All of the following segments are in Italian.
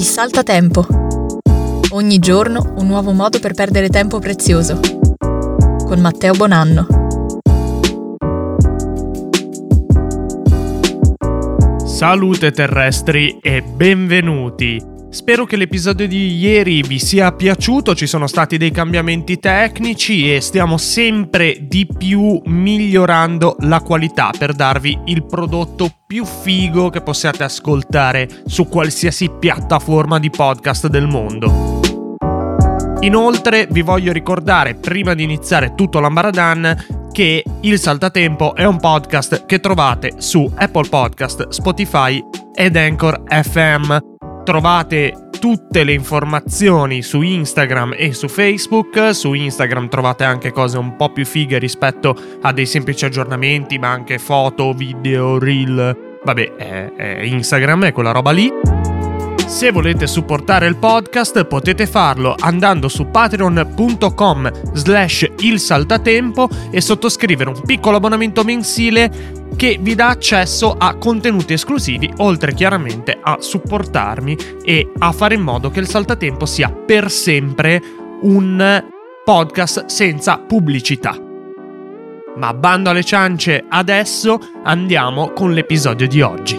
Il saltatempo. Ogni giorno un nuovo modo per perdere tempo prezioso. Con Matteo Bonanno. Salute terrestri e benvenuti. Spero che l'episodio di ieri vi sia piaciuto, ci sono stati dei cambiamenti tecnici e stiamo sempre di più migliorando la qualità per darvi il prodotto più figo che possiate ascoltare su qualsiasi piattaforma di podcast del mondo. Inoltre vi voglio ricordare, prima di iniziare tutto l'ambaradan, che Il Saltatempo è un podcast che trovate su Apple Podcast, Spotify ed Anchor FM trovate tutte le informazioni su Instagram e su Facebook. Su Instagram trovate anche cose un po' più fighe rispetto a dei semplici aggiornamenti, ma anche foto, video, reel. Vabbè, è, è Instagram, è quella roba lì. Se volete supportare il podcast potete farlo andando su patreon.com slash il saltatempo e sottoscrivere un piccolo abbonamento mensile che vi dà accesso a contenuti esclusivi, oltre chiaramente a supportarmi e a fare in modo che il saltatempo sia per sempre un podcast senza pubblicità. Ma bando alle ciance, adesso andiamo con l'episodio di oggi.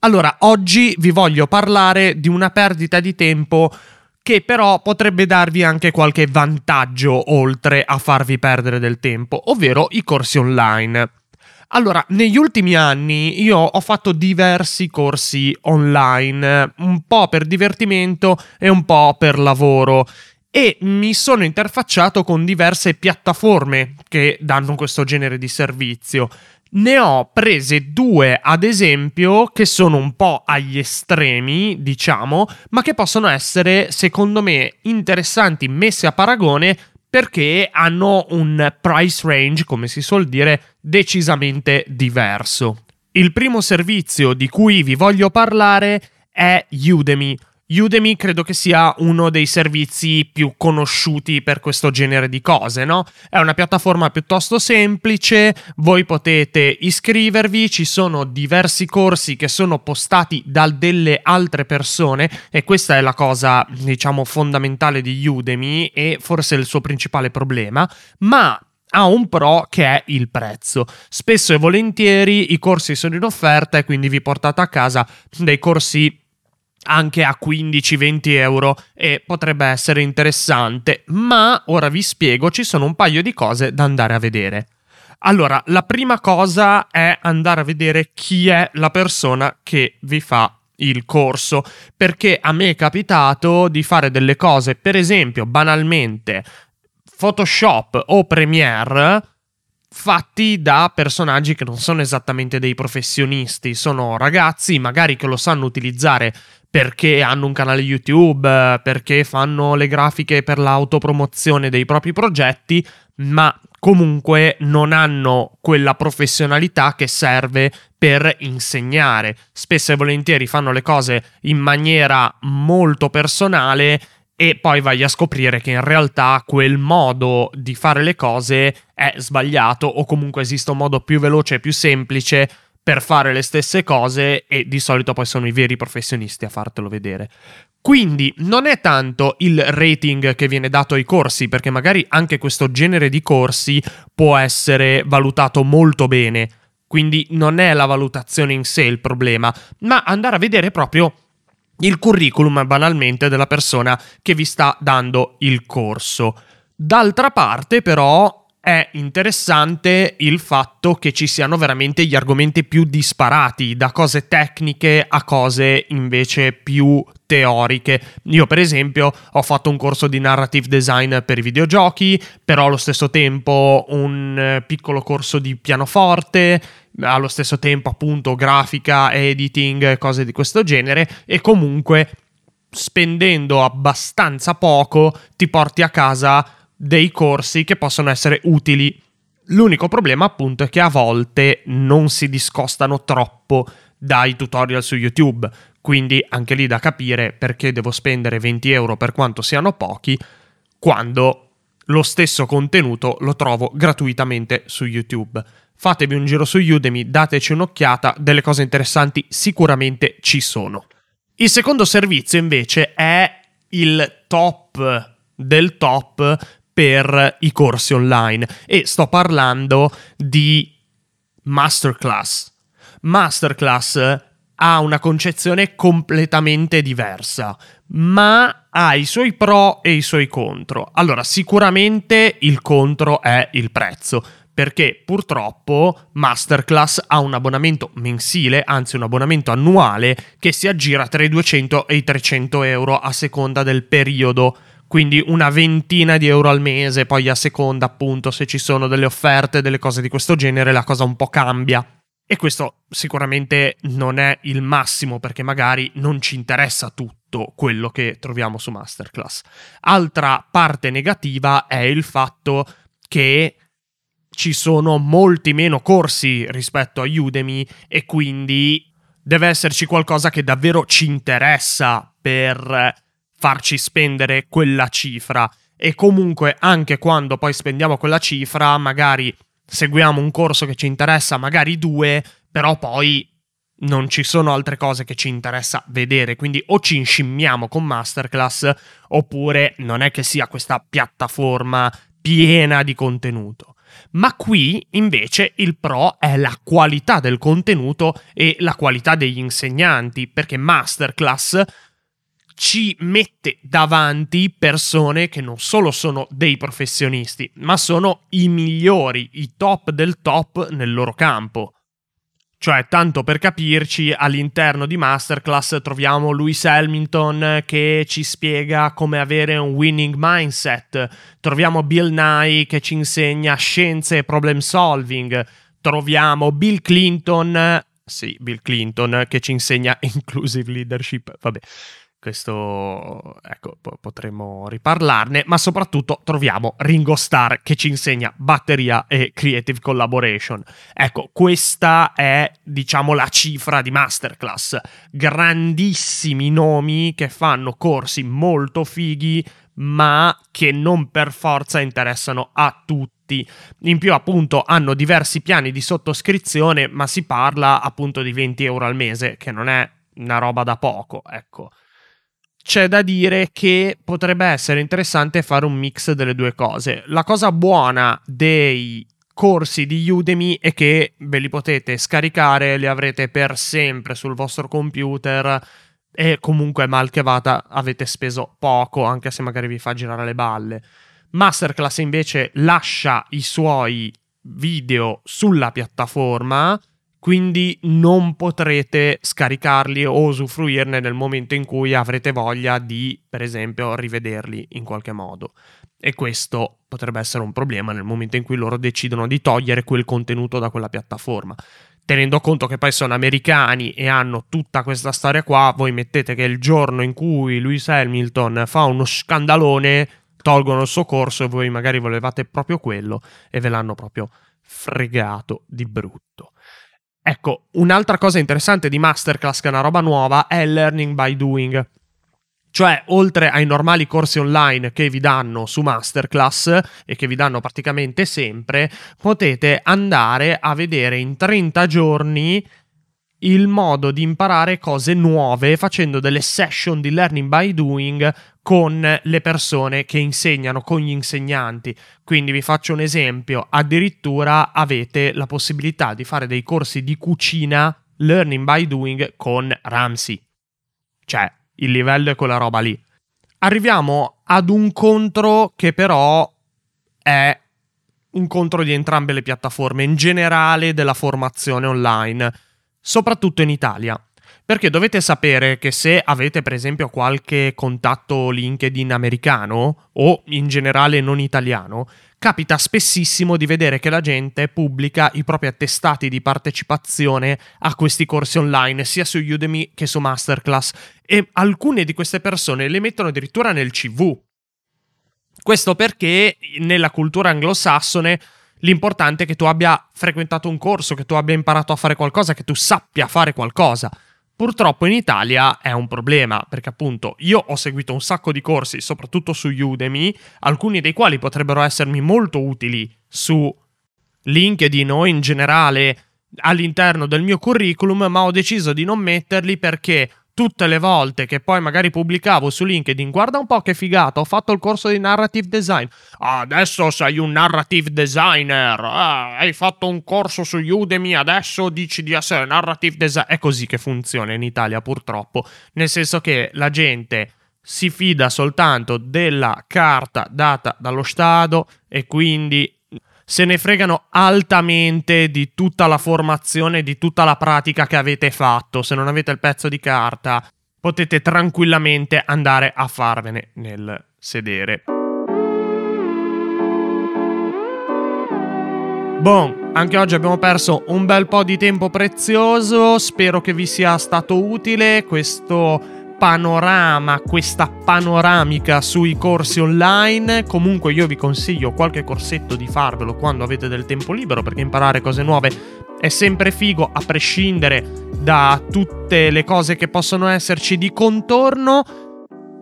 Allora, oggi vi voglio parlare di una perdita di tempo che però potrebbe darvi anche qualche vantaggio oltre a farvi perdere del tempo, ovvero i corsi online. Allora, negli ultimi anni io ho fatto diversi corsi online, un po' per divertimento e un po' per lavoro e mi sono interfacciato con diverse piattaforme che danno questo genere di servizio. Ne ho prese due, ad esempio, che sono un po' agli estremi, diciamo, ma che possono essere, secondo me, interessanti messe a paragone perché hanno un price range, come si suol dire, decisamente diverso. Il primo servizio di cui vi voglio parlare è Udemy. Udemy credo che sia uno dei servizi più conosciuti per questo genere di cose, no? È una piattaforma piuttosto semplice, voi potete iscrivervi, ci sono diversi corsi che sono postati da delle altre persone e questa è la cosa, diciamo, fondamentale di Udemy e forse il suo principale problema, ma ha un pro che è il prezzo. Spesso e volentieri i corsi sono in offerta e quindi vi portate a casa dei corsi anche a 15-20 euro e potrebbe essere interessante, ma ora vi spiego, ci sono un paio di cose da andare a vedere. Allora, la prima cosa è andare a vedere chi è la persona che vi fa il corso, perché a me è capitato di fare delle cose, per esempio, banalmente Photoshop o Premiere fatti da personaggi che non sono esattamente dei professionisti, sono ragazzi magari che lo sanno utilizzare perché hanno un canale YouTube, perché fanno le grafiche per l'autopromozione dei propri progetti, ma comunque non hanno quella professionalità che serve per insegnare. Spesso e volentieri fanno le cose in maniera molto personale e poi vai a scoprire che in realtà quel modo di fare le cose è sbagliato o comunque esiste un modo più veloce e più semplice per fare le stesse cose e di solito poi sono i veri professionisti a fartelo vedere. Quindi non è tanto il rating che viene dato ai corsi, perché magari anche questo genere di corsi può essere valutato molto bene, quindi non è la valutazione in sé il problema, ma andare a vedere proprio il curriculum banalmente della persona che vi sta dando il corso. D'altra parte però è interessante il fatto che ci siano veramente gli argomenti più disparati, da cose tecniche a cose invece più teoriche. Io, per esempio, ho fatto un corso di narrative design per i videogiochi, però allo stesso tempo un eh, piccolo corso di pianoforte, allo stesso tempo appunto grafica, editing, cose di questo genere e comunque spendendo abbastanza poco ti porti a casa dei corsi che possono essere utili. L'unico problema appunto è che a volte non si discostano troppo dai tutorial su YouTube, quindi anche lì da capire perché devo spendere 20 euro per quanto siano pochi, quando lo stesso contenuto lo trovo gratuitamente su YouTube. fatevi un giro su Udemy, dateci un'occhiata, delle cose interessanti sicuramente ci sono. Il secondo servizio invece è il top del top per i corsi online e sto parlando di Masterclass. Masterclass ha una concezione completamente diversa, ma ha i suoi pro e i suoi contro. Allora, sicuramente il contro è il prezzo perché purtroppo Masterclass ha un abbonamento mensile, anzi un abbonamento annuale, che si aggira tra i 200 e i 300 euro a seconda del periodo. Quindi una ventina di euro al mese, poi a seconda appunto se ci sono delle offerte, delle cose di questo genere, la cosa un po' cambia. E questo sicuramente non è il massimo perché magari non ci interessa tutto quello che troviamo su Masterclass. Altra parte negativa è il fatto che ci sono molti meno corsi rispetto a Udemy e quindi deve esserci qualcosa che davvero ci interessa per farci spendere quella cifra. E comunque anche quando poi spendiamo quella cifra, magari seguiamo un corso che ci interessa, magari due, però poi non ci sono altre cose che ci interessa vedere, quindi o ci inscimmiamo con Masterclass oppure non è che sia questa piattaforma piena di contenuto. Ma qui invece il pro è la qualità del contenuto e la qualità degli insegnanti, perché Masterclass ci mette davanti persone che non solo sono dei professionisti, ma sono i migliori, i top del top nel loro campo. Cioè, tanto per capirci, all'interno di Masterclass troviamo Louis Hamilton che ci spiega come avere un winning mindset, troviamo Bill Nye che ci insegna scienze e problem solving, troviamo Bill Clinton, sì, Bill Clinton che ci insegna inclusive leadership, vabbè questo, ecco, potremmo riparlarne, ma soprattutto troviamo Ringo Starr che ci insegna batteria e creative collaboration. Ecco, questa è, diciamo, la cifra di masterclass. Grandissimi nomi che fanno corsi molto fighi, ma che non per forza interessano a tutti. In più, appunto, hanno diversi piani di sottoscrizione, ma si parla appunto di 20 euro al mese, che non è una roba da poco, ecco c'è da dire che potrebbe essere interessante fare un mix delle due cose. La cosa buona dei corsi di Udemy è che ve li potete scaricare, li avrete per sempre sul vostro computer e comunque mal che vada avete speso poco, anche se magari vi fa girare le balle. Masterclass invece lascia i suoi video sulla piattaforma quindi non potrete scaricarli o usufruirne nel momento in cui avrete voglia di, per esempio, rivederli in qualche modo. E questo potrebbe essere un problema nel momento in cui loro decidono di togliere quel contenuto da quella piattaforma. Tenendo conto che poi sono americani e hanno tutta questa storia qua, voi mettete che il giorno in cui Lewis Hamilton fa uno scandalone, tolgono il suo corso e voi magari volevate proprio quello e ve l'hanno proprio fregato di brutto. Ecco, un'altra cosa interessante di Masterclass, che è una roba nuova, è il learning by doing. Cioè, oltre ai normali corsi online che vi danno su Masterclass e che vi danno praticamente sempre, potete andare a vedere in 30 giorni il modo di imparare cose nuove facendo delle session di learning by doing con le persone che insegnano, con gli insegnanti. Quindi vi faccio un esempio, addirittura avete la possibilità di fare dei corsi di cucina learning by doing con Ramsey. Cioè, il livello è quella roba lì. Arriviamo ad un contro che però è un contro di entrambe le piattaforme, in generale della formazione online soprattutto in Italia. Perché dovete sapere che se avete per esempio qualche contatto LinkedIn americano o in generale non italiano, capita spessissimo di vedere che la gente pubblica i propri attestati di partecipazione a questi corsi online, sia su Udemy che su Masterclass, e alcune di queste persone le mettono addirittura nel CV. Questo perché nella cultura anglosassone L'importante è che tu abbia frequentato un corso, che tu abbia imparato a fare qualcosa, che tu sappia fare qualcosa. Purtroppo in Italia è un problema, perché appunto io ho seguito un sacco di corsi, soprattutto su Udemy, alcuni dei quali potrebbero essermi molto utili su LinkedIn o in generale all'interno del mio curriculum, ma ho deciso di non metterli perché tutte le volte che poi magari pubblicavo su LinkedIn, guarda un po' che figata, ho fatto il corso di narrative design. adesso sei un narrative designer. Ah, hai fatto un corso su Udemy, adesso dici di essere narrative designer. È così che funziona in Italia, purtroppo. Nel senso che la gente si fida soltanto della carta data dallo Stato e quindi se ne fregano altamente di tutta la formazione, di tutta la pratica che avete fatto. Se non avete il pezzo di carta, potete tranquillamente andare a farvene nel sedere. Bon, anche oggi abbiamo perso un bel po' di tempo prezioso, spero che vi sia stato utile questo panorama, questa panoramica sui corsi online. Comunque io vi consiglio qualche corsetto di farvelo quando avete del tempo libero perché imparare cose nuove è sempre figo a prescindere da tutte le cose che possono esserci di contorno.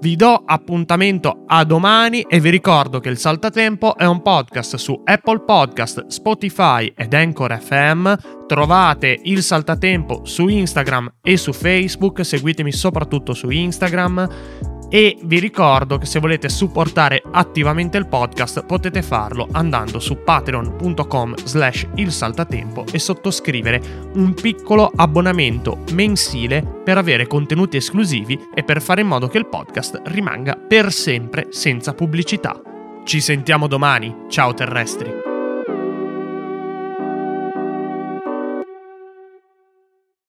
Vi do appuntamento a domani e vi ricordo che il Saltatempo è un podcast su Apple Podcast, Spotify ed Anchor FM. Trovate il Saltatempo su Instagram e su Facebook, seguitemi soprattutto su Instagram e vi ricordo che se volete supportare attivamente il podcast potete farlo andando su patreon.com slash il saltatempo e sottoscrivere un piccolo abbonamento mensile per avere contenuti esclusivi e per fare in modo che il podcast rimanga per sempre senza pubblicità. Ci sentiamo domani, ciao terrestri!